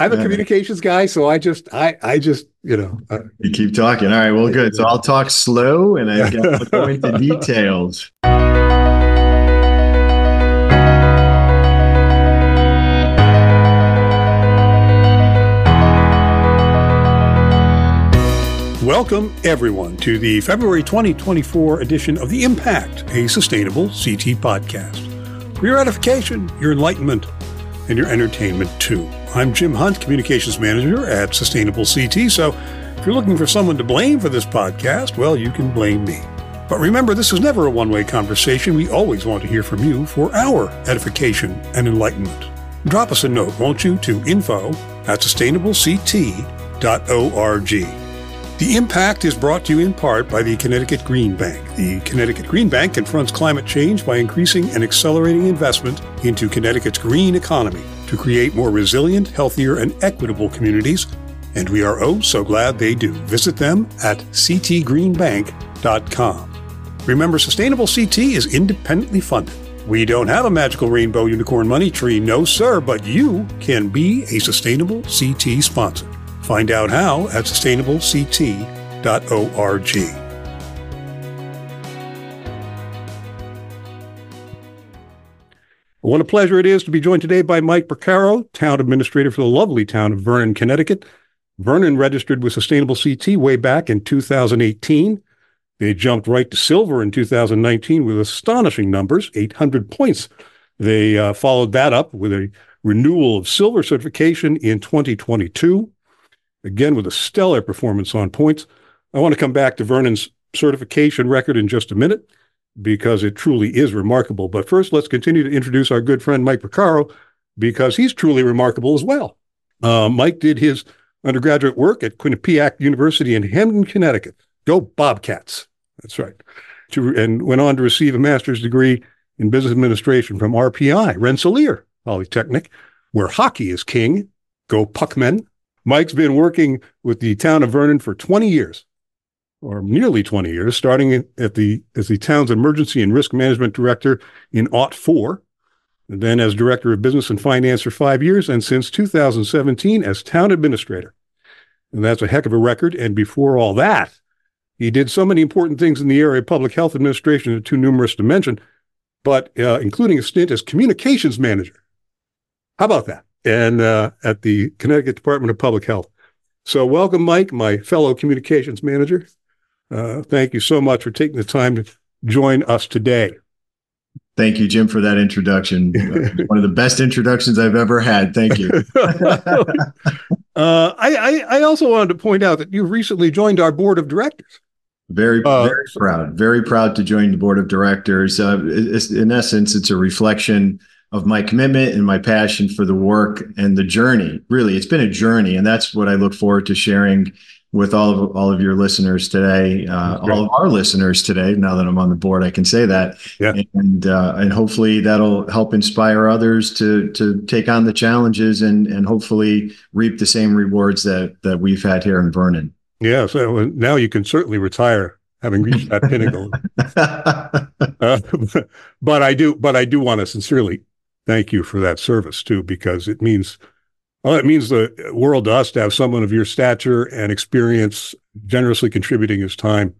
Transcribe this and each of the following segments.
I'm a communications guy, so I just, I, I just, you know. Uh, you keep talking. All right. Well, good. So I'll talk slow, and I got to point the details. Welcome, everyone, to the February 2024 edition of The Impact, a sustainable CT podcast. For your edification, your enlightenment, and your entertainment too. I'm Jim Hunt, Communications Manager at Sustainable CT. So if you're looking for someone to blame for this podcast, well, you can blame me. But remember, this is never a one way conversation. We always want to hear from you for our edification and enlightenment. Drop us a note, won't you, to info at sustainablect.org. The impact is brought to you in part by the Connecticut Green Bank. The Connecticut Green Bank confronts climate change by increasing and accelerating investment into Connecticut's green economy to create more resilient, healthier, and equitable communities. And we are oh so glad they do. Visit them at ctgreenbank.com. Remember, Sustainable CT is independently funded. We don't have a magical rainbow unicorn money tree, no sir, but you can be a Sustainable CT sponsor. Find out how at sustainablect.org. What a pleasure it is to be joined today by Mike Purcaro, Town Administrator for the lovely town of Vernon, Connecticut. Vernon registered with Sustainable CT way back in 2018. They jumped right to silver in 2019 with astonishing numbers, 800 points. They uh, followed that up with a renewal of silver certification in 2022 again with a stellar performance on points. I want to come back to Vernon's certification record in just a minute because it truly is remarkable. But first, let's continue to introduce our good friend Mike Purcaro because he's truly remarkable as well. Uh, Mike did his undergraduate work at Quinnipiac University in Hamden, Connecticut. Go Bobcats. That's right. To, and went on to receive a master's degree in business administration from RPI, Rensselaer Polytechnic, where hockey is king. Go Puckmen. Mike's been working with the town of Vernon for 20 years, or nearly 20 years, starting at the as the town's emergency and risk management director in Aught 4, then as director of business and finance for five years, and since 2017 as town administrator. And that's a heck of a record. And before all that, he did so many important things in the area of public health administration, too numerous to mention, but uh, including a stint as communications manager. How about that? And uh, at the Connecticut Department of Public Health. So, welcome, Mike, my fellow communications manager. Uh, thank you so much for taking the time to join us today. Thank you, Jim, for that introduction. One of the best introductions I've ever had. Thank you. uh, I, I, I, also wanted to point out that you've recently joined our board of directors. Very, uh, very proud. Very proud to join the board of directors. Uh, in essence, it's a reflection of my commitment and my passion for the work and the journey. Really, it's been a journey, and that's what I look forward to sharing with all of all of your listeners today, uh, all of our listeners today. Now that I'm on the board, I can say that, yeah. and uh, and hopefully that'll help inspire others to to take on the challenges and and hopefully reap the same rewards that that we've had here in Vernon. Yeah, so now you can certainly retire having reached that pinnacle. uh, but I do, but I do want to sincerely thank you for that service too, because it means well, it means the world to us to have someone of your stature and experience generously contributing his time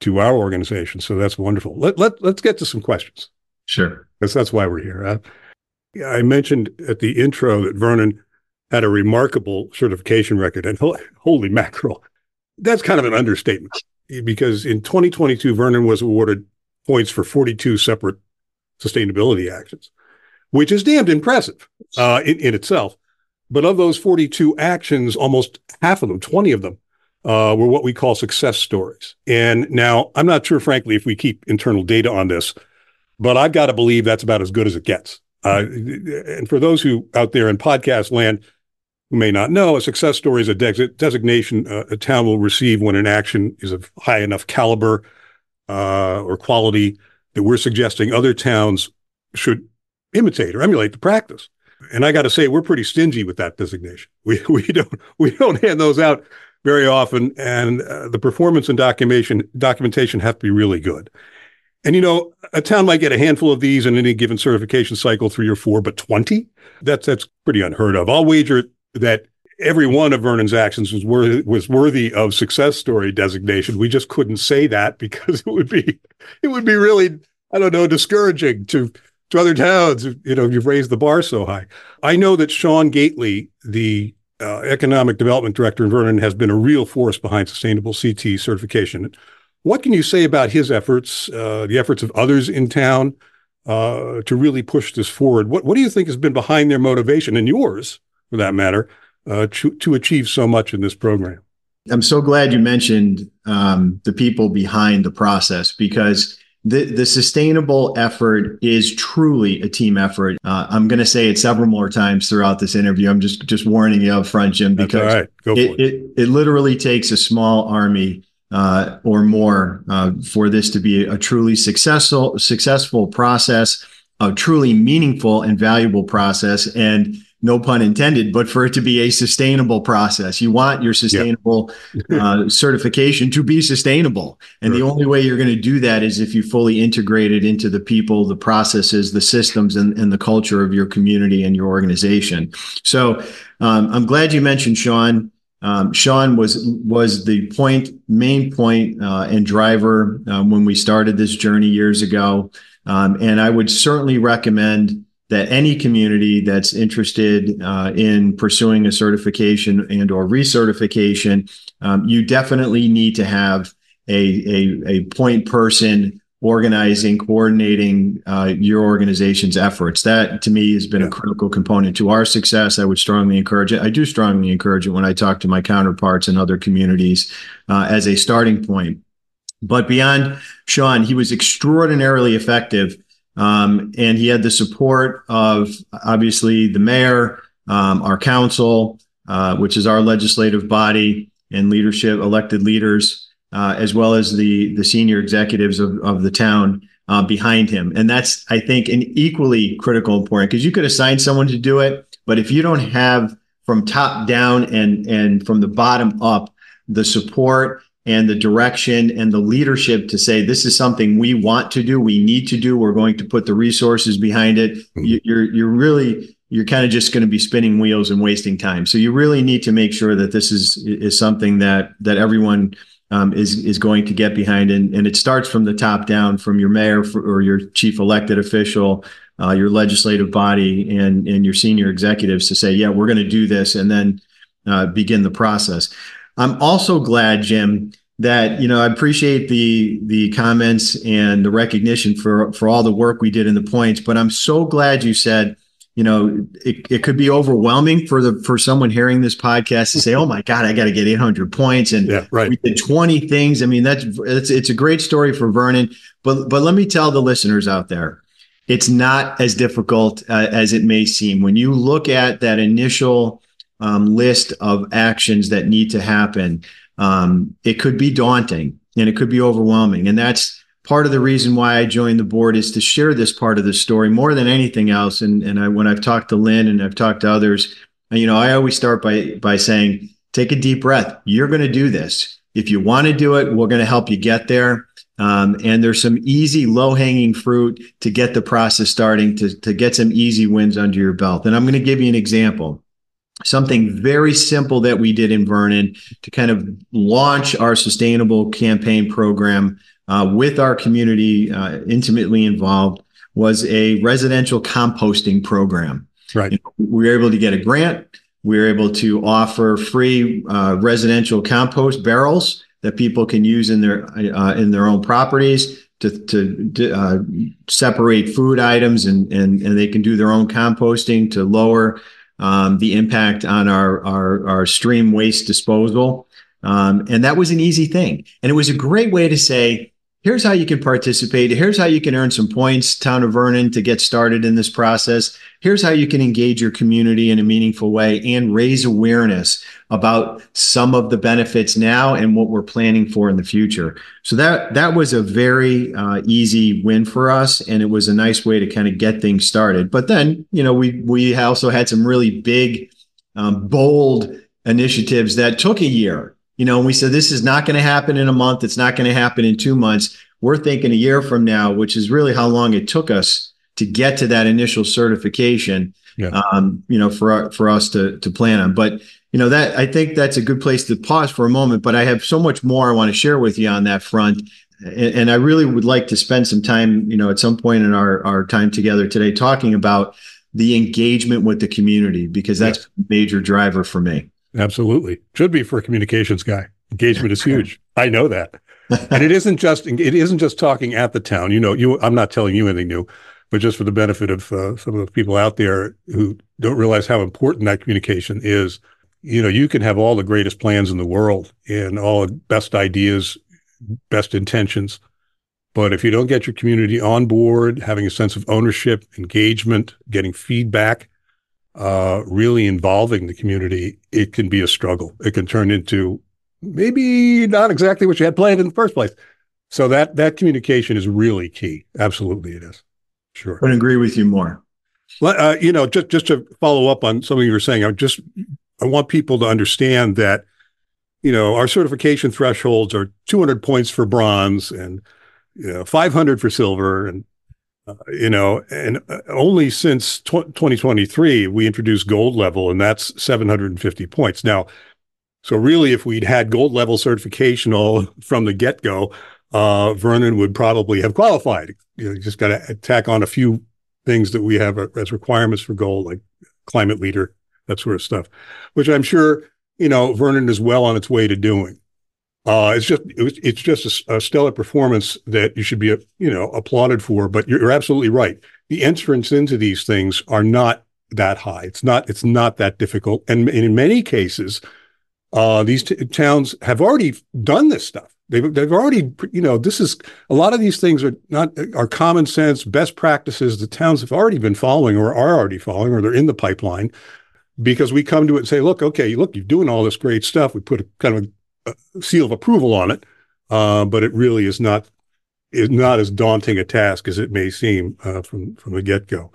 to our organization. So that's wonderful. Let, let, let's get to some questions. Sure. Because that's why we're here. Uh, I mentioned at the intro that Vernon had a remarkable certification record, and holy mackerel, that's kind of an understatement because in 2022, Vernon was awarded points for 42 separate sustainability actions which is damned impressive uh, in, in, itself. But of those 42 actions, almost half of them, 20 of them, uh, were what we call success stories. And now I'm not sure, frankly, if we keep internal data on this, but I've got to believe that's about as good as it gets. Uh, and for those who out there in podcast land who may not know, a success story is a de- designation uh, a town will receive when an action is of high enough caliber uh, or quality that we're suggesting other towns should imitate or emulate the practice. And I got to say, we're pretty stingy with that designation. We we don't we don't hand those out very often, and uh, the performance and documentation documentation have to be really good. And you know, a town might get a handful of these in any given certification cycle, three or four, but twenty that's that's pretty unheard of. I'll wager that every one of Vernon's actions was worthy was worthy of success story designation. We just couldn't say that because it would be it would be really I don't know discouraging to to other towns. You know, you've raised the bar so high. I know that Sean Gately, the uh, economic development director in Vernon, has been a real force behind sustainable CT certification. What can you say about his efforts, uh, the efforts of others in town, uh, to really push this forward? What What do you think has been behind their motivation and yours, for that matter, uh, to, to achieve so much in this program? I'm so glad you mentioned um, the people behind the process because the, the sustainable effort is truly a team effort. Uh, I'm going to say it several more times throughout this interview. I'm just just warning you up front, Jim, because right. it, it. it, it literally takes a small army uh, or more uh, for this to be a truly successful successful process, a truly meaningful and valuable process, and no pun intended, but for it to be a sustainable process. You want your sustainable yep. uh, certification to be sustainable. And sure. the only way you're going to do that is if you fully integrate it into the people, the processes, the systems, and, and the culture of your community and your organization. So um, I'm glad you mentioned Sean. Um, Sean was was the point, main point, uh, and driver um, when we started this journey years ago. Um, and I would certainly recommend that any community that's interested uh, in pursuing a certification and or recertification, um, you definitely need to have a, a, a point person organizing, coordinating uh, your organization's efforts. That to me has been yeah. a critical component to our success. I would strongly encourage it. I do strongly encourage it when I talk to my counterparts in other communities uh, as a starting point. But beyond Sean, he was extraordinarily effective um, and he had the support of obviously the mayor, um, our council, uh, which is our legislative body and leadership, elected leaders, uh, as well as the the senior executives of, of the town uh, behind him. And that's, I think, an equally critical important because you could assign someone to do it, but if you don't have from top down and and from the bottom up the support and the direction and the leadership to say this is something we want to do. We need to do. We're going to put the resources behind it. Mm-hmm. you're you're really you're kind of just going to be spinning wheels and wasting time. So you really need to make sure that this is is something that that everyone um, is is going to get behind. And, and it starts from the top down from your mayor for, or your chief elected official uh, your legislative body and and your senior executives to say yeah we're going to do this and then uh, begin the process I'm also glad, Jim, that you know I appreciate the the comments and the recognition for for all the work we did in the points. But I'm so glad you said, you know, it, it could be overwhelming for the for someone hearing this podcast to say, "Oh my God, I got to get 800 points," and yeah, right. we did 20 things. I mean, that's it's it's a great story for Vernon. But but let me tell the listeners out there, it's not as difficult uh, as it may seem when you look at that initial um, list of actions that need to happen, um, it could be daunting and it could be overwhelming. And that's part of the reason why I joined the board is to share this part of the story more than anything else. And, and I, when I've talked to Lynn and I've talked to others, you know, I always start by, by saying, take a deep breath. You're going to do this. If you want to do it, we're going to help you get there. Um, and there's some easy, low hanging fruit to get the process starting to, to get some easy wins under your belt. And I'm going to give you an example something very simple that we did in Vernon to kind of launch our sustainable campaign program uh, with our community uh, intimately involved was a residential composting program. Right. You know, we were able to get a grant. We were able to offer free uh, residential compost barrels that people can use in their uh, in their own properties to, to uh, separate food items and, and and they can do their own composting to lower um, the impact on our, our, our stream waste disposal. Um, and that was an easy thing. And it was a great way to say, here's how you can participate. Here's how you can earn some points, Town of Vernon, to get started in this process. Here's how you can engage your community in a meaningful way and raise awareness about some of the benefits now and what we're planning for in the future. So that that was a very uh, easy win for us, and it was a nice way to kind of get things started. But then, you know, we we also had some really big, um, bold initiatives that took a year you know, and we said this is not going to happen in a month. It's not going to happen in two months. We're thinking a year from now, which is really how long it took us to get to that initial certification. yeah. um, you know, for for us to to plan on. But you know that I think that's a good place to pause for a moment. But I have so much more I want to share with you on that front, and, and I really would like to spend some time, you know, at some point in our our time together today, talking about the engagement with the community because that's yes. a major driver for me. Absolutely, should be for a communications guy. Engagement is huge. I know that. and it isn't just it isn't just talking at the town. You know, you I'm not telling you anything new, but just for the benefit of uh, some of the people out there who don't realize how important that communication is. You know, you can have all the greatest plans in the world and all the best ideas, best intentions, but if you don't get your community on board, having a sense of ownership, engagement, getting feedback, uh, really involving the community, it can be a struggle. It can turn into maybe not exactly what you had planned in the first place. So that that communication is really key. Absolutely, it is. Sure, I agree with you more. Well, uh, you know, just just to follow up on something you were saying, I just I want people to understand that you know our certification thresholds are 200 points for bronze and you know 500 for silver and uh, you know and uh, only since tw- 2023 we introduced gold level and that's 750 points now so really, if we'd had gold level certification all from the get go, uh, Vernon would probably have qualified. You know, just got to tack on a few things that we have as requirements for gold, like climate leader, that sort of stuff, which I'm sure you know Vernon is well on its way to doing. Uh, it's just it was, it's just a, a, stellar performance that you should be you know applauded for. But you're, you're absolutely right. The entrance into these things are not that high. It's not it's not that difficult, and, and in many cases uh, these t- towns have already done this stuff. They've, they've already, you know, this is a lot of these things are not are common sense, best practices. The towns have already been following, or are already following, or they're in the pipeline. Because we come to it and say, look, okay, look, you're doing all this great stuff. We put a kind of seal of approval on it, uh, but it really is not is not as daunting a task as it may seem uh, from from the get go.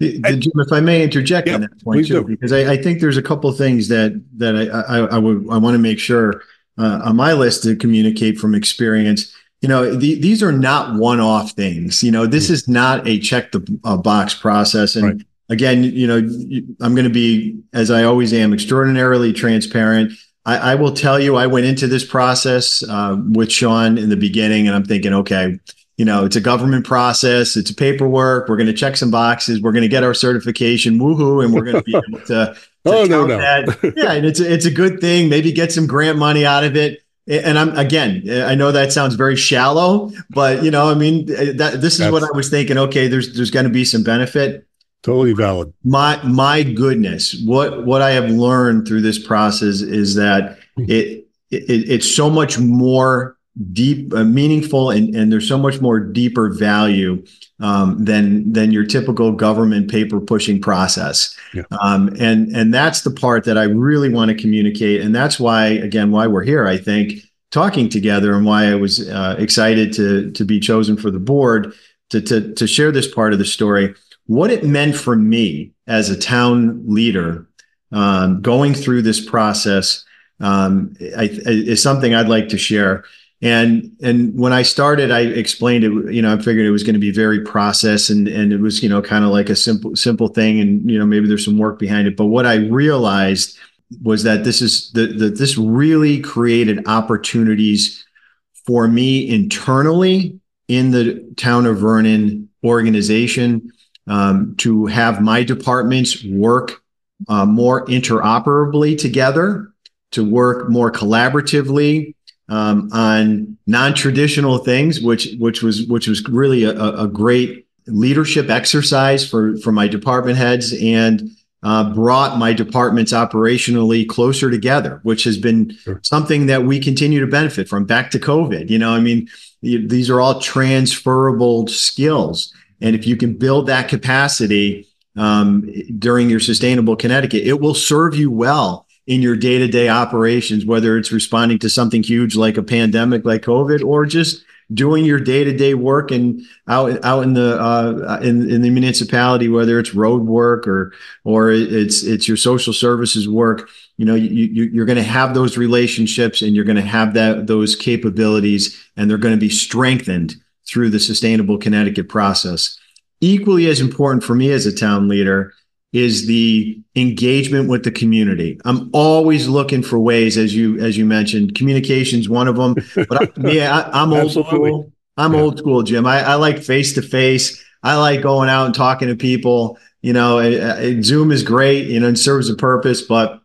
Jim, if I may interject yeah, on that point too, do. because I, I, think there's a couple of things that that I, I, I would I want to make sure uh, on my list to communicate from experience. You know, the, these are not one-off things. You know, this mm-hmm. is not a check the uh, box process. And right. again, you know, I'm going to be, as I always am, extraordinarily transparent. I, I will tell you, I went into this process uh, with Sean in the beginning, and I'm thinking, okay, you know, it's a government process. It's a paperwork. We're going to check some boxes. We're going to get our certification. Woohoo! And we're going to be able to. to oh no, no. That. Yeah, and it's a, it's a good thing. Maybe get some grant money out of it. And I'm again, I know that sounds very shallow, but you know, I mean, that this is That's, what I was thinking. Okay, there's there's going to be some benefit. Totally valid. My my goodness, what what I have learned through this process is that hmm. it, it it's so much more deep, uh, meaningful, and, and there's so much more deeper value um, than than your typical government paper pushing process. Yeah. Um, and and that's the part that I really want to communicate, and that's why again why we're here. I think talking together and why I was uh, excited to to be chosen for the board to to to share this part of the story. What it meant for me as a town leader um, going through this process um, I, is something I'd like to share. And and when I started, I explained it. You know, I figured it was going to be very process, and and it was you know kind of like a simple simple thing, and you know maybe there's some work behind it. But what I realized was that this is that this really created opportunities for me internally in the town of Vernon organization um, to have my departments work uh, more interoperably together, to work more collaboratively, um, on non-traditional things, which which was which was really a, a great leadership exercise for for my department heads and uh, brought my departments operationally closer together, which has been sure. something that we continue to benefit from. Back to COVID, you know, I mean, these are all transferable skills, and if you can build that capacity um, during your sustainable Connecticut, it will serve you well in your day-to-day operations whether it's responding to something huge like a pandemic like covid or just doing your day-to-day work and out out in the uh, in, in the municipality whether it's road work or or it's it's your social services work. You know you, you you're going to have those relationships and you're going to have that those capabilities and they're going to be strengthened through the sustainable connecticut process equally as important for me as a town leader is the engagement with the community. I'm always looking for ways, as you as you mentioned, communication's one of them. But I, yeah, I, am old school. I'm yeah. old school, Jim. I, I like face to face. I like going out and talking to people. You know, it, it, Zoom is great. You know, and serves a purpose, but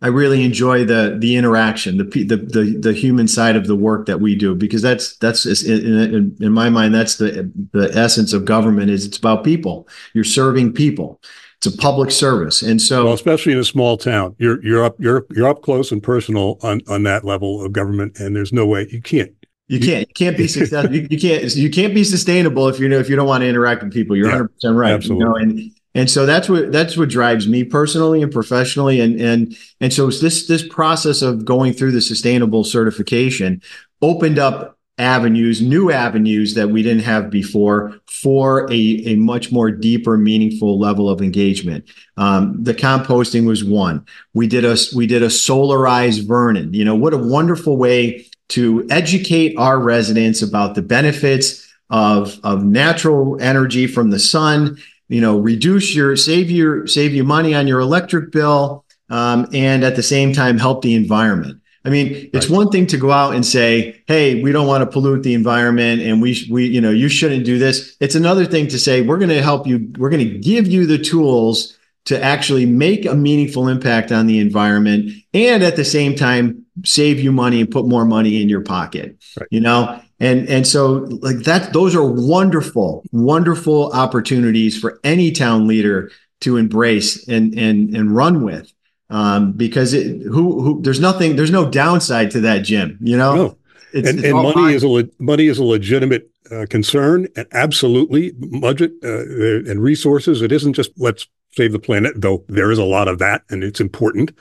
I really enjoy the the interaction, the the the, the human side of the work that we do because that's that's in, in, in my mind that's the the essence of government is it's about people. You're serving people. It's a public service, and so well, especially in a small town, you're you're up you're you're up close and personal on on that level of government, and there's no way you can't you can't you can't be successful. you, you, can't you can't be sustainable if you know if you don't want to interact with people. You're 100 percent right. Absolutely. You know, and and so that's what that's what drives me personally and professionally. And and and so this this process of going through the sustainable certification opened up avenues new avenues that we didn't have before for a, a much more deeper meaningful level of engagement. Um, the composting was one. We did a we did a solarized vernon. You know what a wonderful way to educate our residents about the benefits of, of natural energy from the sun you know, reduce your save your save you money on your electric bill, um, and at the same time help the environment. I mean, it's right. one thing to go out and say, "Hey, we don't want to pollute the environment, and we we you know you shouldn't do this." It's another thing to say, "We're going to help you. We're going to give you the tools." to actually make a meaningful impact on the environment and at the same time save you money and put more money in your pocket right. you know and and so like that those are wonderful wonderful opportunities for any town leader to embrace and and and run with um, because it, who who there's nothing there's no downside to that jim you know no. It's, and, it's and money fine. is a le- money is a legitimate uh, concern and absolutely budget uh, and resources it isn't just let's save the planet though there is a lot of that and it's important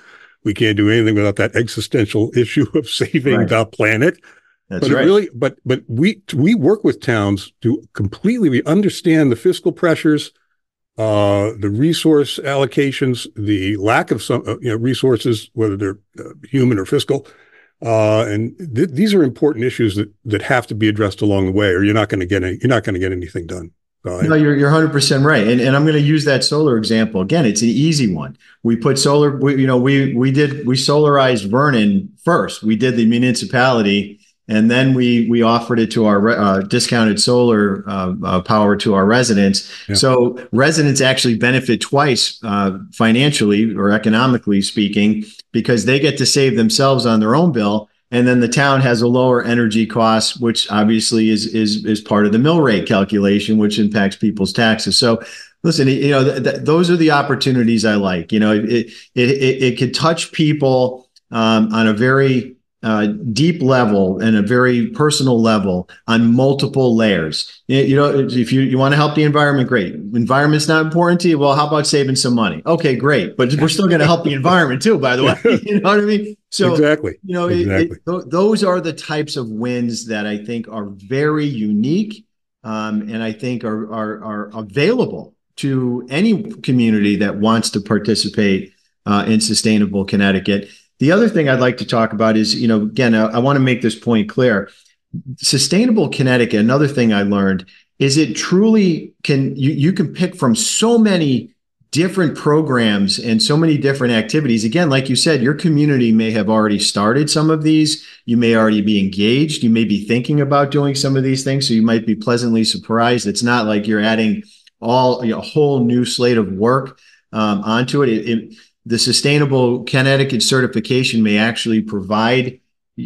we can't do anything without that existential issue of saving right. the planet that's but right. really, but but we we work with towns to completely we understand the fiscal pressures, uh, the resource allocations, the lack of some uh, you know resources, whether they're uh, human or fiscal, uh, and th- these are important issues that that have to be addressed along the way, or you're not going to get any, you're not going to get anything done. no, you're you're 100 percent right, and and I'm going to use that solar example again. It's an easy one. We put solar, we, you know, we we did we solarized Vernon first. We did the municipality and then we we offered it to our uh, discounted solar uh, uh, power to our residents. Yeah. So residents actually benefit twice uh, financially or economically speaking because they get to save themselves on their own bill, and then the town has a lower energy cost, which obviously is is is part of the mill rate calculation, which impacts people's taxes. So. Listen, you know, th- th- those are the opportunities I like. You know, it it it, it could touch people um, on a very uh, deep level and a very personal level on multiple layers. You, you know, if you, you want to help the environment, great. Environment's not important to you. Well, how about saving some money? Okay, great. But we're still going to help the environment too, by the way. you know what I mean? So exactly. You know, exactly. It, it, those are the types of wins that I think are very unique, um, and I think are, are are available to any community that wants to participate uh, in sustainable Connecticut. The other thing I'd like to talk about is, you know, again, I, I want to make this point clear. Sustainable Connecticut, another thing I learned is it truly can you you can pick from so many different programs and so many different activities. Again, like you said, your community may have already started some of these. You may already be engaged. You may be thinking about doing some of these things. So you might be pleasantly surprised. It's not like you're adding all you know, a whole new slate of work um, onto it. It, it the sustainable Connecticut certification may actually provide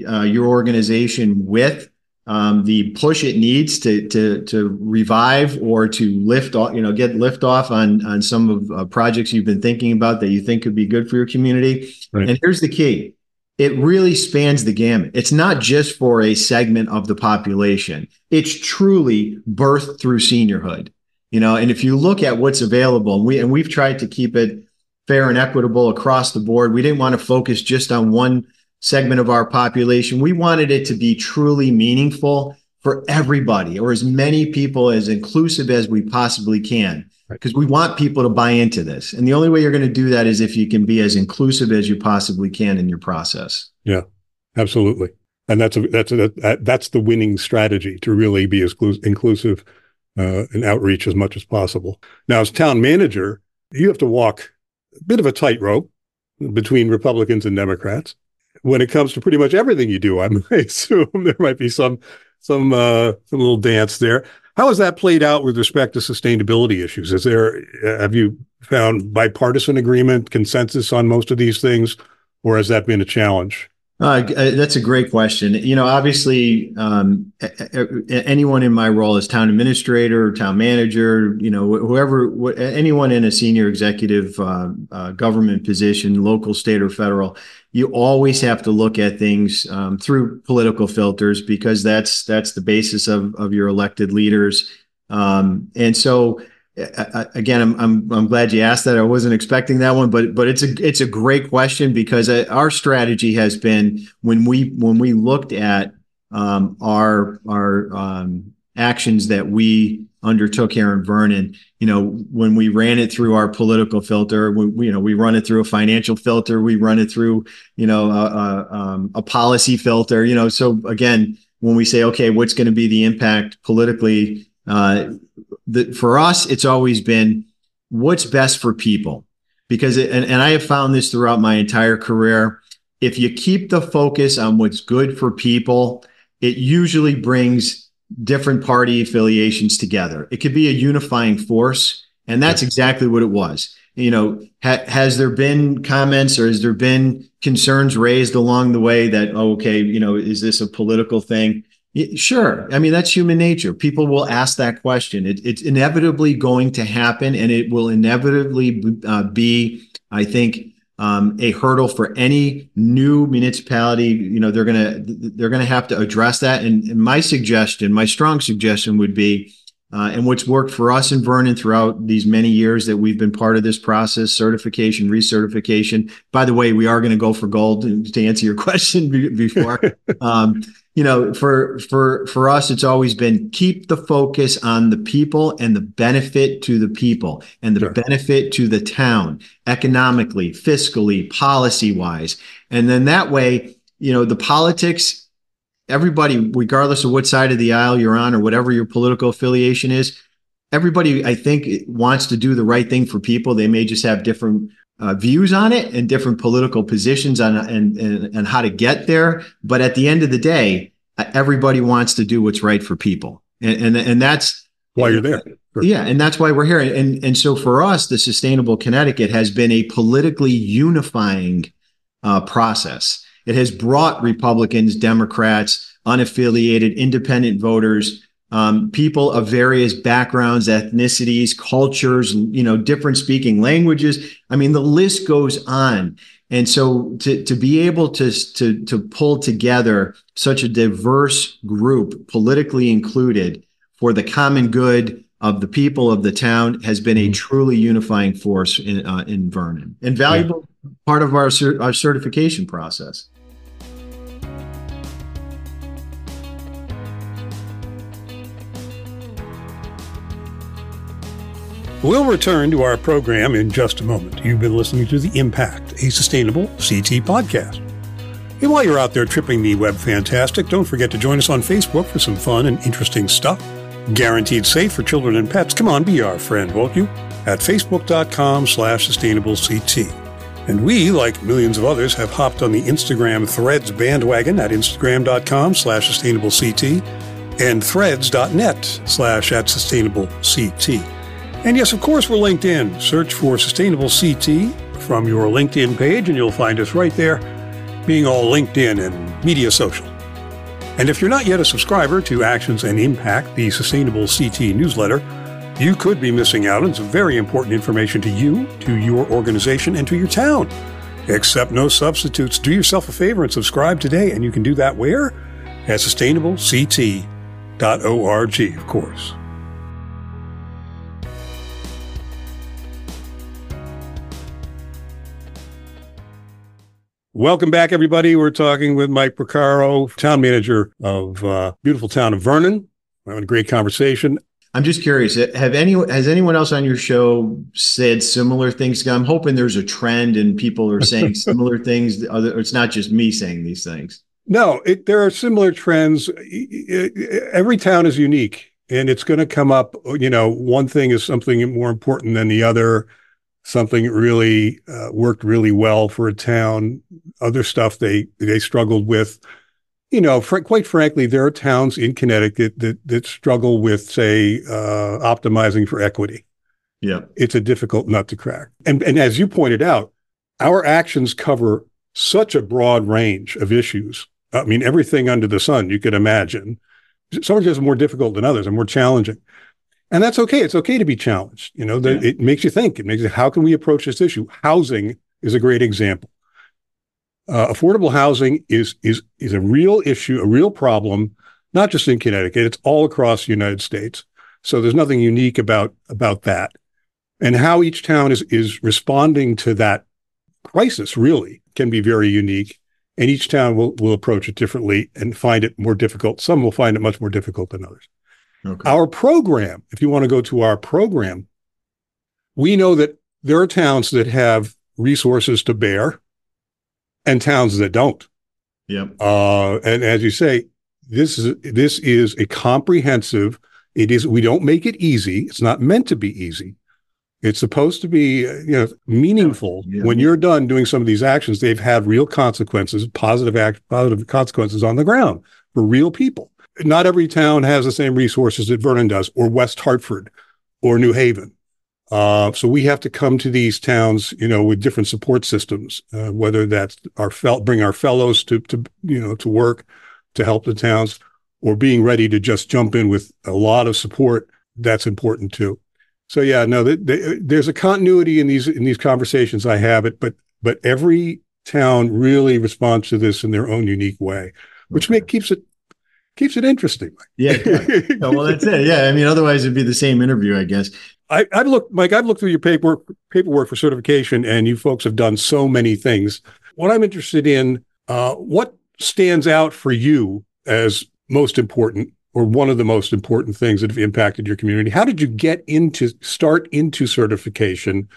uh, your organization with um, the push it needs to to to revive or to lift off, you know, get lift off on on some of uh, projects you've been thinking about that you think could be good for your community. Right. And here's the key: it really spans the gamut. It's not just for a segment of the population. It's truly birth through seniorhood. You know, and if you look at what's available, and we and we've tried to keep it fair and equitable across the board. We didn't want to focus just on one segment of our population. We wanted it to be truly meaningful for everybody or as many people as inclusive as we possibly can because we want people to buy into this. And the only way you're going to do that is if you can be as inclusive as you possibly can in your process. Yeah, absolutely. And that's a, that's a, that, that's the winning strategy to really be as inclusive uh, and outreach as much as possible. Now, as town manager, you have to walk a bit of a tightrope between Republicans and Democrats when it comes to pretty much everything you do. I assume there might be some some uh, some little dance there. How has that played out with respect to sustainability issues? Is there have you found bipartisan agreement, consensus on most of these things, or has that been a challenge? Uh, uh, that's a great question. You know, obviously, um, anyone in my role as town administrator, town manager, you know, whoever, anyone in a senior executive uh, uh, government position, local, state, or federal, you always have to look at things um, through political filters because that's that's the basis of of your elected leaders. Um, and so, again, I'm, I'm I'm glad you asked that. I wasn't expecting that one, but but it's a it's a great question because uh, our strategy has been when we when we looked at um, our our um, actions that we undertook here in Vernon. You know, when we ran it through our political filter, we, we you know we run it through a financial filter, we run it through you know a, a, um, a policy filter. You know, so again, when we say okay, what's going to be the impact politically? Uh, the, for us, it's always been what's best for people. Because, it, and, and I have found this throughout my entire career. If you keep the focus on what's good for people, it usually brings different party affiliations together. It could be a unifying force. And that's exactly what it was. You know, ha- has there been comments or has there been concerns raised along the way that, oh, okay, you know, is this a political thing? Sure. I mean, that's human nature. People will ask that question. It, it's inevitably going to happen, and it will inevitably uh, be, I think, um, a hurdle for any new municipality. You know, they're gonna they're gonna have to address that. And, and my suggestion, my strong suggestion, would be, uh, and what's worked for us in Vernon throughout these many years that we've been part of this process, certification, recertification. By the way, we are going to go for gold to answer your question before. um, you know, for for for us, it's always been keep the focus on the people and the benefit to the people and the sure. benefit to the town economically, fiscally, policy wise, and then that way, you know, the politics. Everybody, regardless of what side of the aisle you're on or whatever your political affiliation is, everybody, I think, wants to do the right thing for people. They may just have different uh, views on it and different political positions on and, and and how to get there. But at the end of the day, everybody wants to do what's right for people, and and, and that's why you're there. Sure. Yeah, and that's why we're here. And and so for us, the Sustainable Connecticut has been a politically unifying uh, process. It has brought Republicans, Democrats, unaffiliated, independent voters um, people of various backgrounds, ethnicities, cultures, you know, different speaking languages. I mean, the list goes on. And so to, to be able to, to, to pull together such a diverse group, politically included, for the common good of the people of the town has been a mm-hmm. truly unifying force in, uh, in Vernon and valuable yeah. part of our, our certification process. We'll return to our program in just a moment. You've been listening to The Impact, a sustainable CT podcast. And while you're out there tripping the web fantastic, don't forget to join us on Facebook for some fun and interesting stuff. Guaranteed safe for children and pets. Come on, be our friend, won't you? At facebook.com slash sustainableCT. And we, like millions of others, have hopped on the Instagram threads bandwagon at instagram.com slash sustainableCT and threads.net slash at sustainableCT. And yes, of course, we're LinkedIn. Search for Sustainable CT from your LinkedIn page, and you'll find us right there, being all LinkedIn and media social. And if you're not yet a subscriber to Actions and Impact, the Sustainable CT newsletter, you could be missing out on some very important information to you, to your organization, and to your town. Accept no substitutes. Do yourself a favor and subscribe today, and you can do that where? At sustainablect.org, of course. Welcome back, everybody. We're talking with Mike Purcaro, town manager of uh, beautiful town of Vernon. We're having a great conversation. I'm just curious. Have any has anyone else on your show said similar things? I'm hoping there's a trend and people are saying similar things. It's not just me saying these things. No, it, there are similar trends. Every town is unique, and it's going to come up. You know, one thing is something more important than the other something really uh, worked really well for a town. Other stuff they they struggled with. You know, fr- quite frankly, there are towns in Connecticut that that struggle with, say, uh, optimizing for equity. Yeah, it's a difficult nut to crack. And and as you pointed out, our actions cover such a broad range of issues. I mean, everything under the sun you could imagine. Some are just more difficult than others and more challenging. And that's okay. It's okay to be challenged. You know, the, yeah. it makes you think. It makes you, how can we approach this issue? Housing is a great example. Uh, affordable housing is is is a real issue, a real problem, not just in Connecticut. It's all across the United States. So there's nothing unique about about that. And how each town is is responding to that crisis really can be very unique. And each town will will approach it differently and find it more difficult. Some will find it much more difficult than others. Okay. Our program, if you want to go to our program, we know that there are towns that have resources to bear and towns that don't. Yep. Uh, and as you say, this is this is a comprehensive. It is. We don't make it easy. It's not meant to be easy. It's supposed to be, you know, meaningful. Yeah. When you're done doing some of these actions, they've had real consequences, positive act, positive consequences on the ground for real people not every town has the same resources that Vernon does, or West Hartford, or New Haven. Uh, so we have to come to these towns, you know, with different support systems, uh, whether that's our fel- bring our fellows to, to, you know, to work to help the towns, or being ready to just jump in with a lot of support. That's important too. So yeah, no, the, the, there's a continuity in these in these conversations. I have it, but but every town really responds to this in their own unique way, which okay. make, keeps it keeps it interesting. Yeah. oh, well, that's it. Yeah. I mean, otherwise it'd be the same interview, I guess. I, I've looked, Mike, I've looked through your paperwork, paperwork for certification, and you folks have done so many things. What I'm interested in, uh, what stands out for you as most important or one of the most important things that have impacted your community? How did you get into start into certification,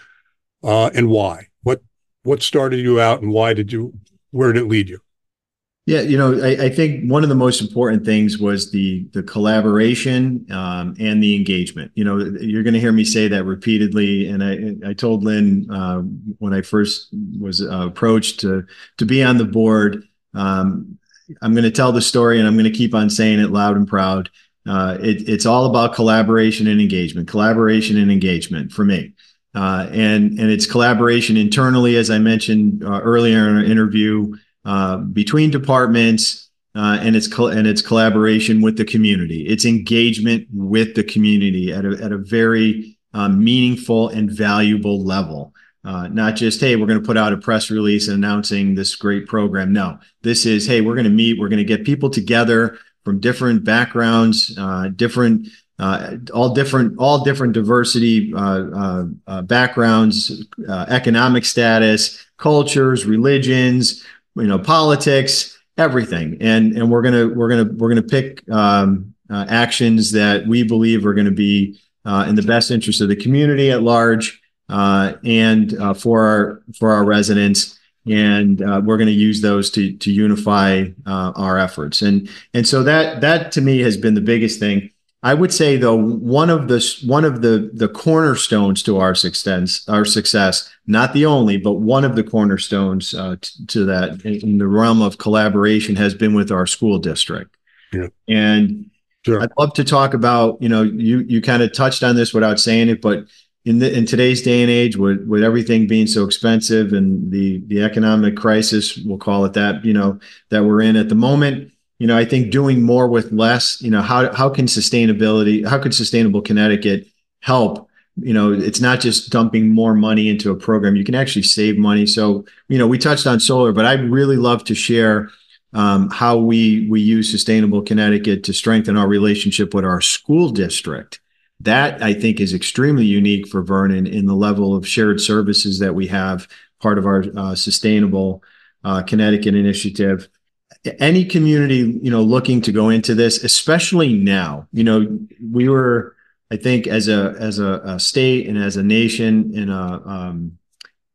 uh, and why? What what started you out, and why did you? Where did it lead you? Yeah, you know, I, I, think one of the most important things was the the collaboration um, and the engagement. You know, you're going to hear me say that repeatedly, and I I told Lynn uh, when I first was uh, approached to to be on the board. Um, I'm going to tell the story, and I'm going to keep on saying it loud and proud. Uh, it, it's all about collaboration and engagement, collaboration and engagement for me. Uh, and and it's collaboration internally, as I mentioned uh, earlier in our interview, uh, between departments uh, and its and its collaboration with the community. Its engagement with the community at a at a very uh, meaningful and valuable level. Uh, not just hey, we're going to put out a press release announcing this great program. No, this is hey, we're going to meet. We're going to get people together from different backgrounds, uh, different uh, all different, all different diversity uh, uh backgrounds, economic status, cultures, religions, you know, politics, everything. And and we're gonna we're gonna we're gonna pick um, uh, actions that we believe are going to be uh, in the best interest of the community at large uh, and uh, for our for our residents. And uh, we're going to use those to to unify uh, our efforts. And and so that that to me has been the biggest thing. I would say though one of the one of the the cornerstones to our success our success not the only but one of the cornerstones uh, t- to that in the realm of collaboration has been with our school district. Yeah. And sure. I'd love to talk about you know you you kind of touched on this without saying it but in the in today's day and age with with everything being so expensive and the the economic crisis we'll call it that you know that we're in at the moment you know, I think doing more with less, you know, how how can sustainability, how could sustainable Connecticut help? You know, it's not just dumping more money into a program. You can actually save money. So, you know, we touched on solar, but I'd really love to share um, how we we use sustainable Connecticut to strengthen our relationship with our school district. That I think is extremely unique for Vernon in the level of shared services that we have, part of our uh, sustainable uh, Connecticut initiative any community you know looking to go into this especially now you know we were i think as a as a, a state and as a nation in a um,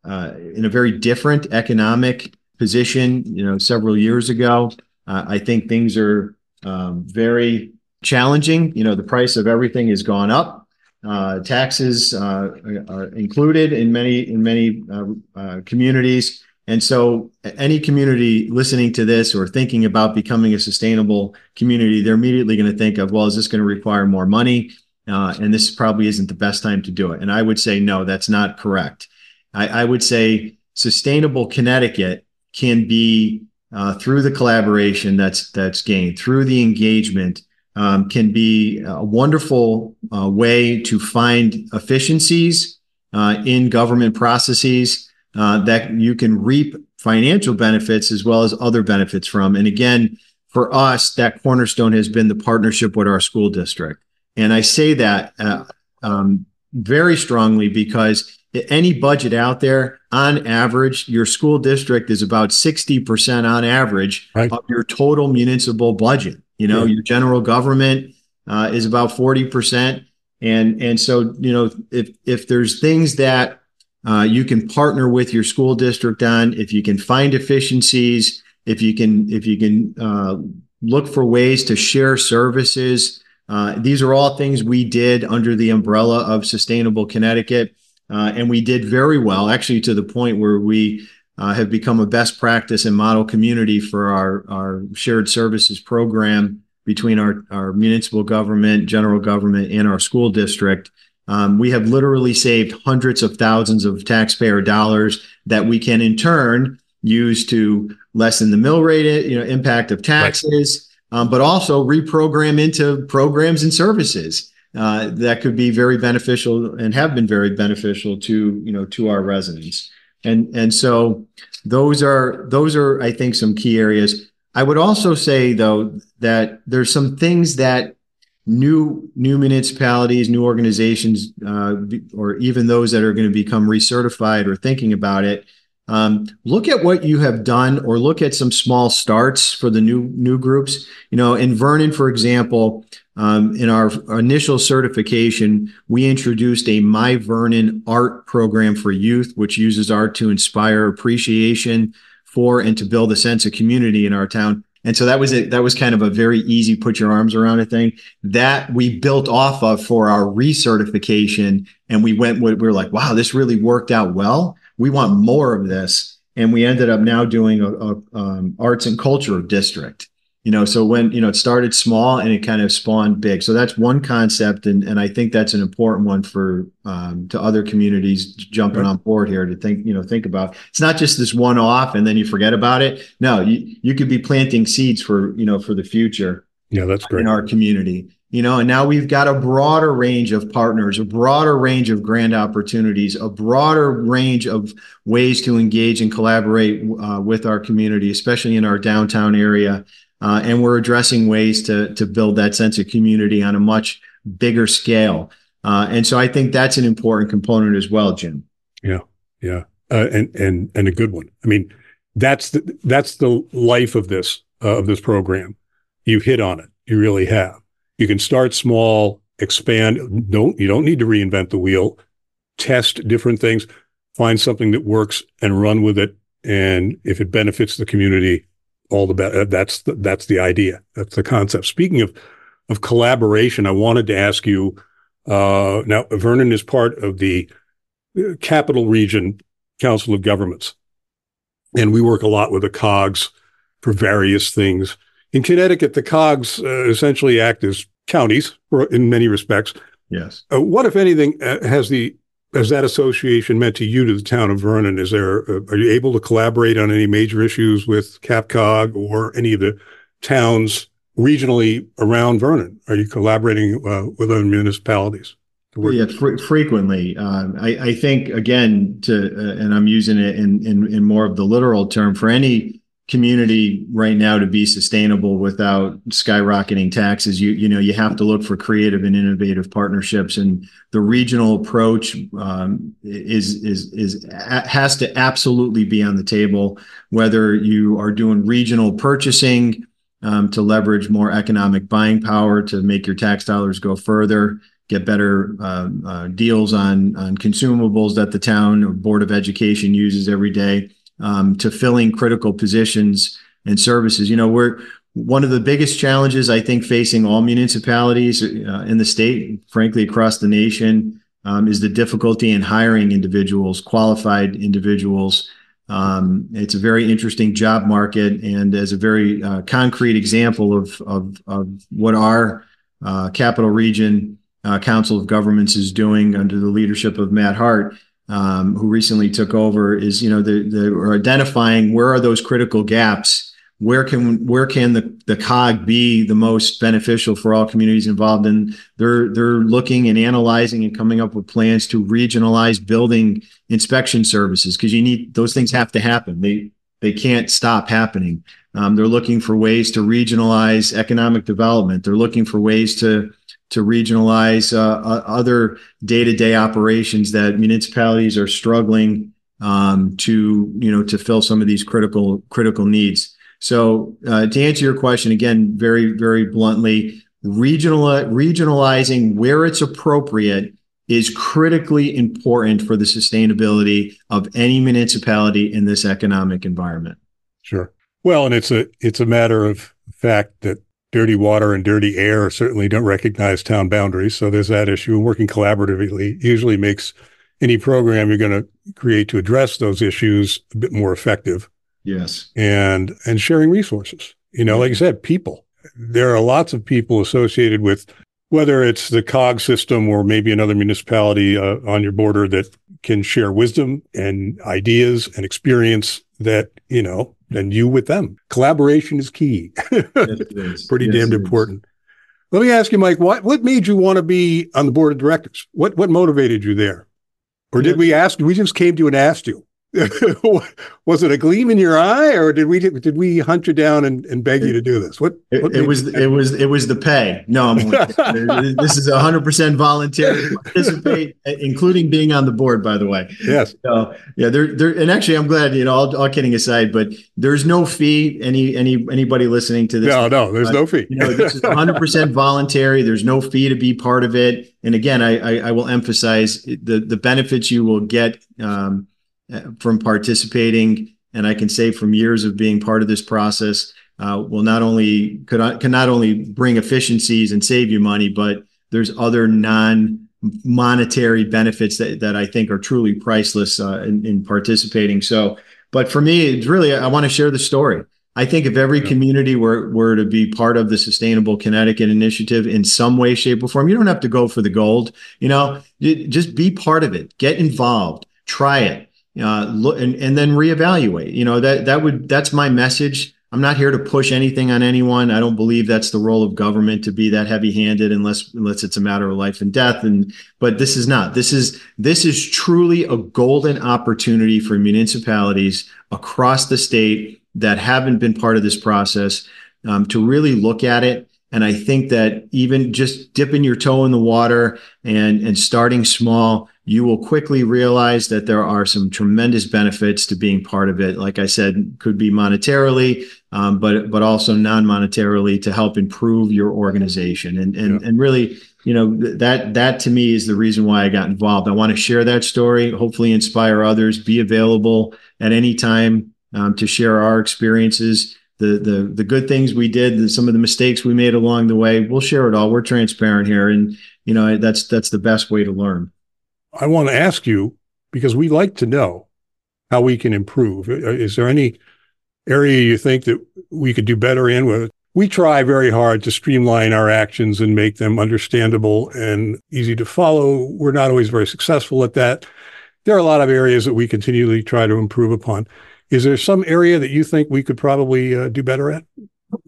uh, in a very different economic position you know several years ago. Uh, i think things are um, very challenging. You know the price of everything has gone up. Uh, taxes uh, are included in many in many uh, uh, communities, and so any community listening to this or thinking about becoming a sustainable community, they're immediately going to think of, well, is this going to require more money? Uh, and this probably isn't the best time to do it. And I would say no, that's not correct. I, I would say sustainable Connecticut can be uh, through the collaboration that's that's gained through the engagement um, can be a wonderful uh, way to find efficiencies uh, in government processes uh, that you can reap financial benefits as well as other benefits from. And again, for us, that cornerstone has been the partnership with our school district. And I say that uh, um, very strongly because any budget out there, on average, your school district is about 60% on average right. of your total municipal budget. You know, yeah. your general government uh, is about 40%. And, and so, you know, if, if there's things that uh, you can partner with your school district on, if you can find efficiencies, if you can, if you can uh, look for ways to share services, uh, these are all things we did under the umbrella of Sustainable Connecticut. Uh, and we did very well, actually, to the point where we uh, have become a best practice and model community for our, our shared services program between our, our municipal government, general government, and our school district. Um, we have literally saved hundreds of thousands of taxpayer dollars that we can in turn use to lessen the mill rate, you know, impact of taxes, right. um, but also reprogram into programs and services uh, that could be very beneficial and have been very beneficial to you know to our residents. And and so those are those are I think some key areas. I would also say though that there's some things that new new municipalities, new organizations, uh, or even those that are going to become recertified or thinking about it. Um, look at what you have done, or look at some small starts for the new new groups. You know, in Vernon, for example, um, in our initial certification, we introduced a My Vernon art program for youth, which uses art to inspire appreciation for and to build a sense of community in our town. And so that was it. That was kind of a very easy put your arms around a thing that we built off of for our recertification. And we went, we were like, wow, this really worked out well. We want more of this. And we ended up now doing a, a um, arts and culture district you know so when you know it started small and it kind of spawned big. So that's one concept and, and i think that's an important one for um, to other communities jumping on board here to think you know think about. It's not just this one off and then you forget about it. No you, you could be planting seeds for you know for the future yeah that's great. in our community you know and now we've got a broader range of partners a broader range of grand opportunities a broader range of ways to engage and collaborate uh, with our community especially in our downtown area and we're addressing ways to to build that sense of community on a much bigger scale. Uh, and so I think that's an important component as well, Jim. Yeah, yeah, uh, and and and a good one. I mean, that's the that's the life of this uh, of this program. You hit on it. You really have. You can start small, expand. Don't you don't need to reinvent the wheel. Test different things. Find something that works and run with it. And if it benefits the community, all the better. That's the, that's the idea. That's the concept. Speaking of of collaboration, I wanted to ask you. Uh, now, Vernon is part of the uh, Capitol Region Council of Governments, and we work a lot with the COGS for various things. In Connecticut, the COGS uh, essentially act as counties in many respects. Yes. Uh, what, if anything, uh, has the has that association meant to you to the town of Vernon? Is there uh, are you able to collaborate on any major issues with CapCog or any of the towns regionally around Vernon? Are you collaborating uh, with other municipalities? Yeah, fr- frequently. Um, I, I, think again to, uh, and I'm using it in, in in more of the literal term for any community right now to be sustainable without skyrocketing taxes you you know you have to look for creative and innovative partnerships. And the regional approach um, is is is has to absolutely be on the table whether you are doing regional purchasing um, to leverage more economic buying power to make your tax dollars go further get better uh, uh, deals on on consumables that the town or board of education uses every day um, to filling critical positions and services. You know, we're one of the biggest challenges I think facing all municipalities uh, in the state, frankly across the nation, um, is the difficulty in hiring individuals, qualified individuals. Um, it's a very interesting job market, and as a very uh, concrete example of, of, of what our uh, capital region uh, Council of Governments is doing under the leadership of Matt Hart, um, who recently took over, is you know they're, identifying where are those critical gaps. Where can where can the, the cog be the most beneficial for all communities involved? And they're they're looking and analyzing and coming up with plans to regionalize building inspection services because you need those things have to happen. They they can't stop happening. Um, they're looking for ways to regionalize economic development. They're looking for ways to to regionalize uh, other day-to-day operations that municipalities are struggling um, to you know to fill some of these critical critical needs. So uh, to answer your question again, very very bluntly, regional regionalizing where it's appropriate is critically important for the sustainability of any municipality in this economic environment. Sure. Well, and it's a it's a matter of fact that dirty water and dirty air certainly don't recognize town boundaries. So there's that issue. And working collaboratively usually makes any program you're going to create to address those issues a bit more effective. Yes. And and sharing resources. You know, like I said, people. There are lots of people associated with whether it's the COG system or maybe another municipality uh, on your border that can share wisdom and ideas and experience that, you know, and you with them. Collaboration is key. yes, Pretty yes, damned important. Let me ask you, Mike, what, what made you want to be on the board of directors? What, what motivated you there? Or did we ask, we just came to you and asked you? was it a gleam in your eye, or did we did we hunt you down and, and beg you to do this? What, what it, it was it was it was the pay. No, this is hundred percent voluntary to participate, including being on the board. By the way, yes. So yeah, there there and actually, I'm glad you know. All, all kidding aside, but there's no fee. Any any anybody listening to this? No, no, there's no fee. you know, this is hundred percent voluntary. There's no fee to be part of it. And again, I I, I will emphasize the the benefits you will get. Um, from participating, and I can say from years of being part of this process, uh, will not only could can not only bring efficiencies and save you money, but there's other non monetary benefits that, that I think are truly priceless uh, in, in, participating. So, but for me, it's really I want to share the story. I think if every community were were to be part of the Sustainable Connecticut Initiative in some way, shape, or form, you don't have to go for the gold. You know, just be part of it. Get involved. Try it uh, look and, and then reevaluate. You know that that would that's my message. I'm not here to push anything on anyone. I don't believe that's the role of government to be that heavy-handed unless unless it's a matter of life and death. And but this is not. This is this is truly a golden opportunity for municipalities across the state that haven't been part of this process um, to really look at it. And I think that even just dipping your toe in the water and and starting small you will quickly realize that there are some tremendous benefits to being part of it. Like I said, could be monetarily, um, but but also non-monetarily to help improve your organization. And and yeah. and really, you know, that that to me is the reason why I got involved. I want to share that story, hopefully inspire others, be available at any time um, to share our experiences. The, the the good things we did, some of the mistakes we made along the way, we'll share it all. We're transparent here, and you know that's that's the best way to learn. I want to ask you because we like to know how we can improve. Is there any area you think that we could do better in? With we try very hard to streamline our actions and make them understandable and easy to follow. We're not always very successful at that. There are a lot of areas that we continually try to improve upon. Is there some area that you think we could probably uh, do better at?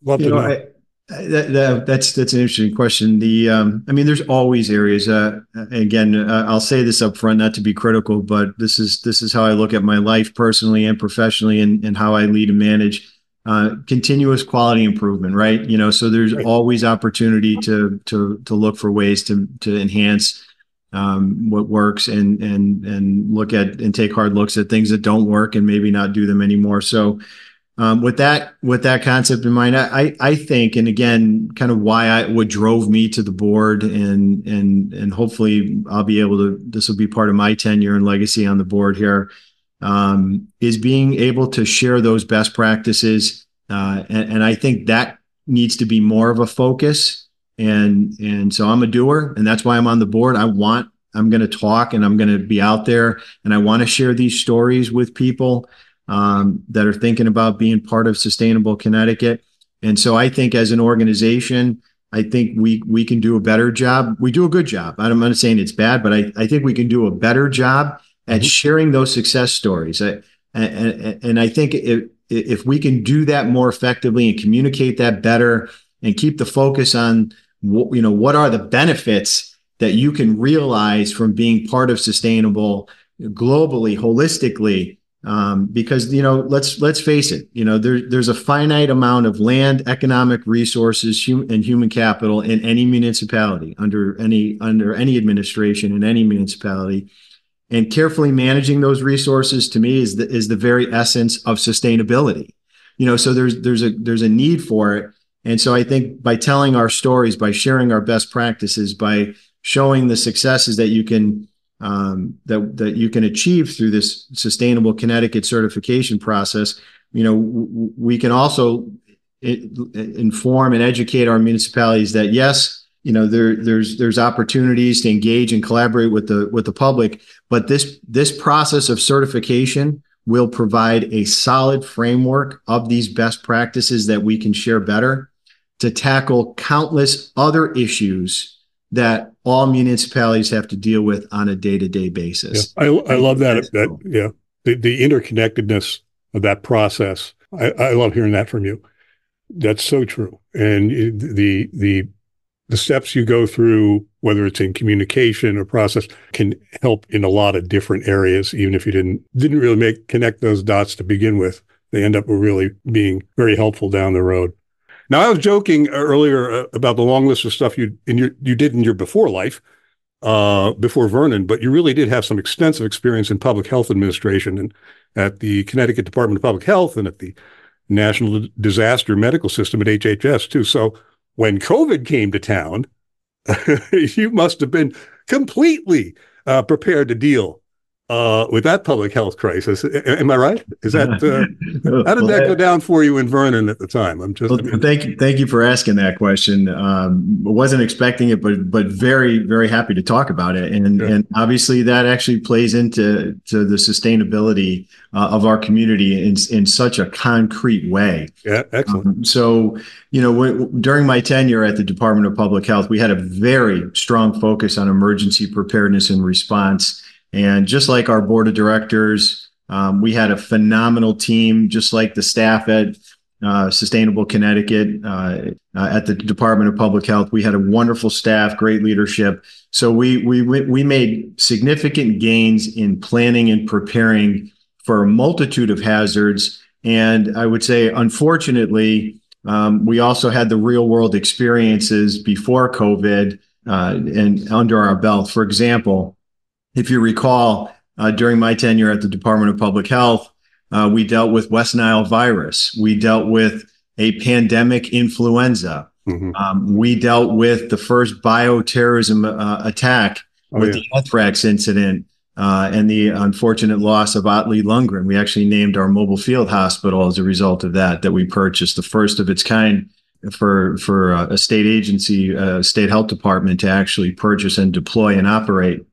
Love you to know. know. I, that's that's an interesting question. The um, I mean, there's always areas. Uh, again, uh, I'll say this up front, not to be critical, but this is this is how I look at my life personally and professionally, and, and how I lead and manage. Uh, continuous quality improvement, right? You know, so there's always opportunity to to to look for ways to to enhance um, what works and and and look at and take hard looks at things that don't work and maybe not do them anymore. So um, with that with that concept in mind, I I think, and again, kind of why I what drove me to the board, and and and hopefully I'll be able to. This will be part of my tenure and legacy on the board here. Um, is being able to share those best practices, uh, and, and I think that needs to be more of a focus. And and so I'm a doer, and that's why I'm on the board. I want I'm going to talk and I'm going to be out there and I want to share these stories with people um, that are thinking about being part of Sustainable Connecticut. And so I think as an organization, I think we we can do a better job. We do a good job. I'm not saying it's bad, but I, I think we can do a better job at mm-hmm. sharing those success stories. I, and, and I think if, if we can do that more effectively and communicate that better and keep the focus on you know what are the benefits that you can realize from being part of sustainable globally holistically um, because you know let's let's face it you know there, there's a finite amount of land economic resources hum, and human capital in any municipality under any under any administration in any municipality. And carefully managing those resources to me is the is the very essence of sustainability. You know so there's there's a there's a need for it. And so i think by telling our stories by sharing our best practices by showing the successes that you can Um, that that you can achieve through this sustainable Connecticut certification process. You know, we can also inform and educate our municipalities that yes, you know, there there's there's opportunities to engage and collaborate with the with the public, but this this process of certification will provide a solid framework of these best practices that we can share better to tackle countless other issues that all municipalities have to deal with on a day to day basis. Yeah. I, I love that. That yeah, the, the interconnectedness of that process. I, I love hearing that from you. That's so true. And the the the steps you go through, whether it's in communication or process, can help in a lot of different areas. Even if you didn't didn't really make connect those dots to begin with, they end up really being very helpful down the road. Now, I was joking earlier uh, about the long list of stuff you in your you did in your before life, uh, before Vernon, but you really did have some extensive experience in public health administration and at the Connecticut Department of Public Health and at the National Disaster Medical System at HHS too. So when COVID came to town, you must have been completely uh, prepared to deal uh, with that public health crisis. Am I right? Is that uh, how did that go down for you in Vernon at the time? I'm just. Well, I mean, thank you, thank you for asking that question. Um, wasn't expecting it, but but very very happy to talk about it, and yeah. and obviously that actually plays into to the sustainability uh, of our community in in such a concrete way. Yeah, excellent. Um, so you know, w- during my tenure at the Department of Public Health, we had a very strong focus on emergency preparedness and response and just like our board of directors, um, we had a phenomenal team, just like the staff at uh, Sustainable Connecticut, uh, uh, at the Department of Public Health. We had a wonderful staff, great leadership. So we we we made significant gains in planning and preparing for a multitude of hazards. And I would say, unfortunately, um, we also had the real world experiences before COVID uh, and under our belt. For example, if you recall, uh, during my tenure at the Department of Public Health, uh, we dealt with West Nile virus. We dealt with a pandemic influenza. Mm-hmm. Um, we dealt with the first bioterrorism uh, attack oh, with yeah. the anthrax incident uh, and the unfortunate loss of Ottilie Lundgren. We actually named our mobile field hospital as a result of that, that we purchased, the first of its kind for for uh, a state agency, uh, state health department to actually purchase and deploy and operate.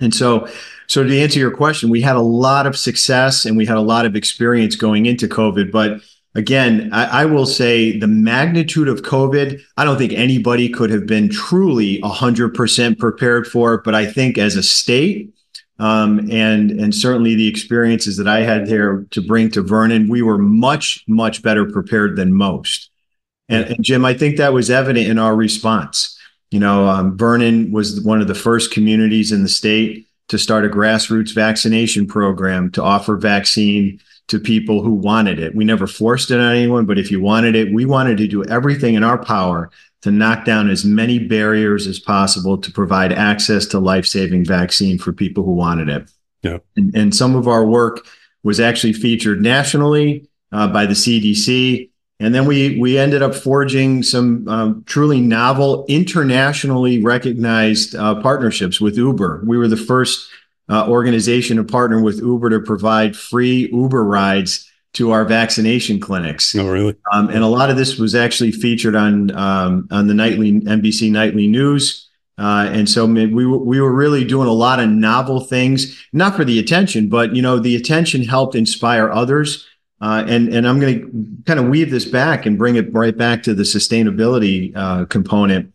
And so, so to answer your question, we had a lot of success and we had a lot of experience going into COVID. But again, I, I, will say the magnitude of COVID, I don't think anybody could have been truly 100% prepared for it. But I think as a state, um, and and certainly the experiences that I had there to bring to Vernon, we were much much better prepared than most. And, and Jim, I think that was evident in our response. You know, um, Vernon was one of the first communities in the state to start a grassroots vaccination program to offer vaccine to people who wanted it. We never forced it on anyone, but if you wanted it, we wanted to do everything in our power to knock down as many barriers as possible to provide access to life-saving vaccine for people who wanted it. Yeah. And, and some of our work was actually featured nationally uh, by the CDC and then we we ended up forging some um, truly novel, internationally recognized uh, partnerships with Uber. We were the first uh, organization to partner with Uber to provide free Uber rides to our vaccination clinics. Oh, really? Um, and a lot of this was actually featured on um, on the nightly NBC nightly news. Uh, and so we were, we were really doing a lot of novel things, not for the attention, but you know the attention helped inspire others. Uh, and and I'm going to kind of weave this back and bring it right back to the sustainability uh, component,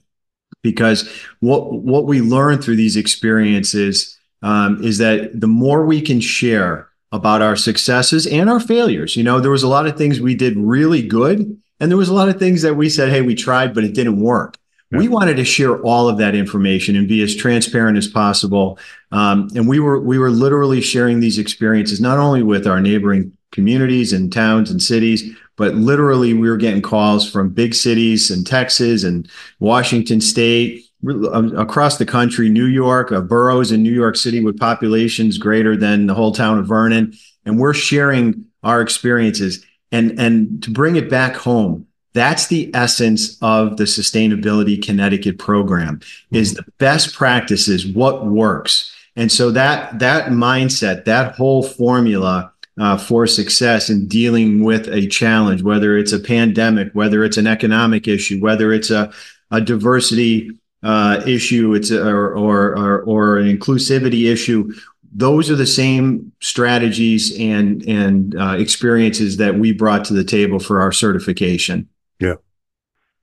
because what what we learn through these experiences um, is that the more we can share about our successes and our failures, you know, there was a lot of things we did really good, and there was a lot of things that we said, hey, we tried, but it didn't work. Yeah. We wanted to share all of that information and be as transparent as possible. Um, and we were we were literally sharing these experiences not only with our neighboring communities and towns and cities, but literally we were getting calls from big cities in Texas and Washington State, um, across the country, New York, uh, boroughs in New York City with populations greater than the whole town of Vernon, and we're sharing our experiences. And and to bring it back home, that's the essence of the Sustainability Connecticut program. Mm-hmm. Is the best practices, what works, and so that that mindset, that whole formula uh, for success in dealing with a challenge, whether it's a pandemic, whether it's an economic issue, whether it's a, a diversity uh, issue, it's a, or, or, or an inclusivity issue. Those are the same strategies and and uh, experiences that we brought to the table for our certification. Yeah.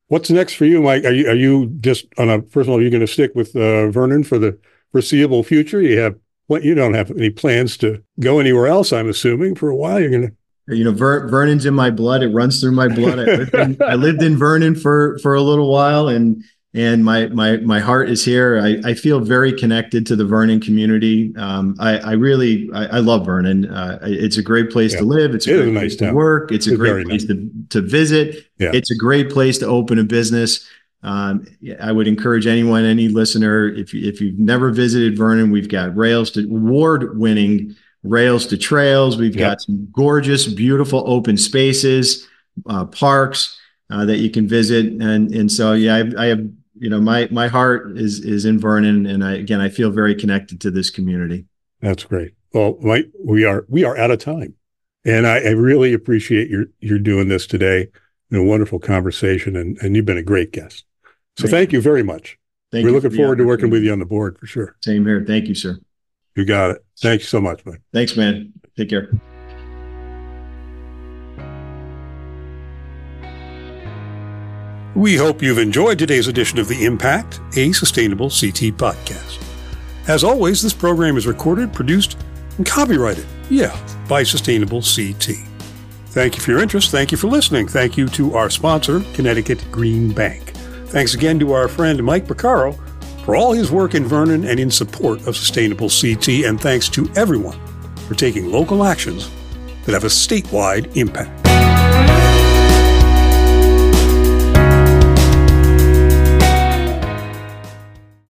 What's next for you, Mike? Are you are you just on a first personal? Are you going to stick with uh, Vernon for the foreseeable future? You have what you don't have any plans to go anywhere else, I'm assuming, for a while. You're going to you know Ver- Vernon's in my blood. It runs through my blood. I lived, in, I lived in Vernon for for a little while, and and my my my heart is here. I, I feel very connected to the Vernon community. Um, I, I really I, I love Vernon. Uh, it's a great place yeah. to live. It's a it great place nice to work. It's a great place nice. to to visit. Yeah. It's a great place to open a business. Um, I would encourage anyone, any listener, if you, if you've never visited Vernon, we've got rails to award winning rails to trails. We've yep. got some gorgeous, beautiful open spaces, uh, parks uh, that you can visit, and and so yeah, I, I, have you know my my heart is is in Vernon, and I again I feel very connected to this community. That's great. Well, Mike, we are we are out of time, and I, I really appreciate your you're doing this today. a wonderful conversation, and and you've been a great guest. So thank, thank you. very much. Thank We're looking forward to working with you on the board for sure. Same here. Thank you, sir. You got it. Thanks so much, Mike. Thanks, man. Take care. We hope you've enjoyed today's edition of The Impact, a sustainable CT podcast. As always, this program is recorded, produced, and copyrighted, yeah, by Sustainable CT. Thank you for your interest. Thank you for listening. Thank you to our sponsor, Connecticut Green Bank. Thanks again to our friend Mike Purcaro for all his work in Vernon and in support of Sustainable CT, and thanks to everyone for taking local actions that have a statewide impact.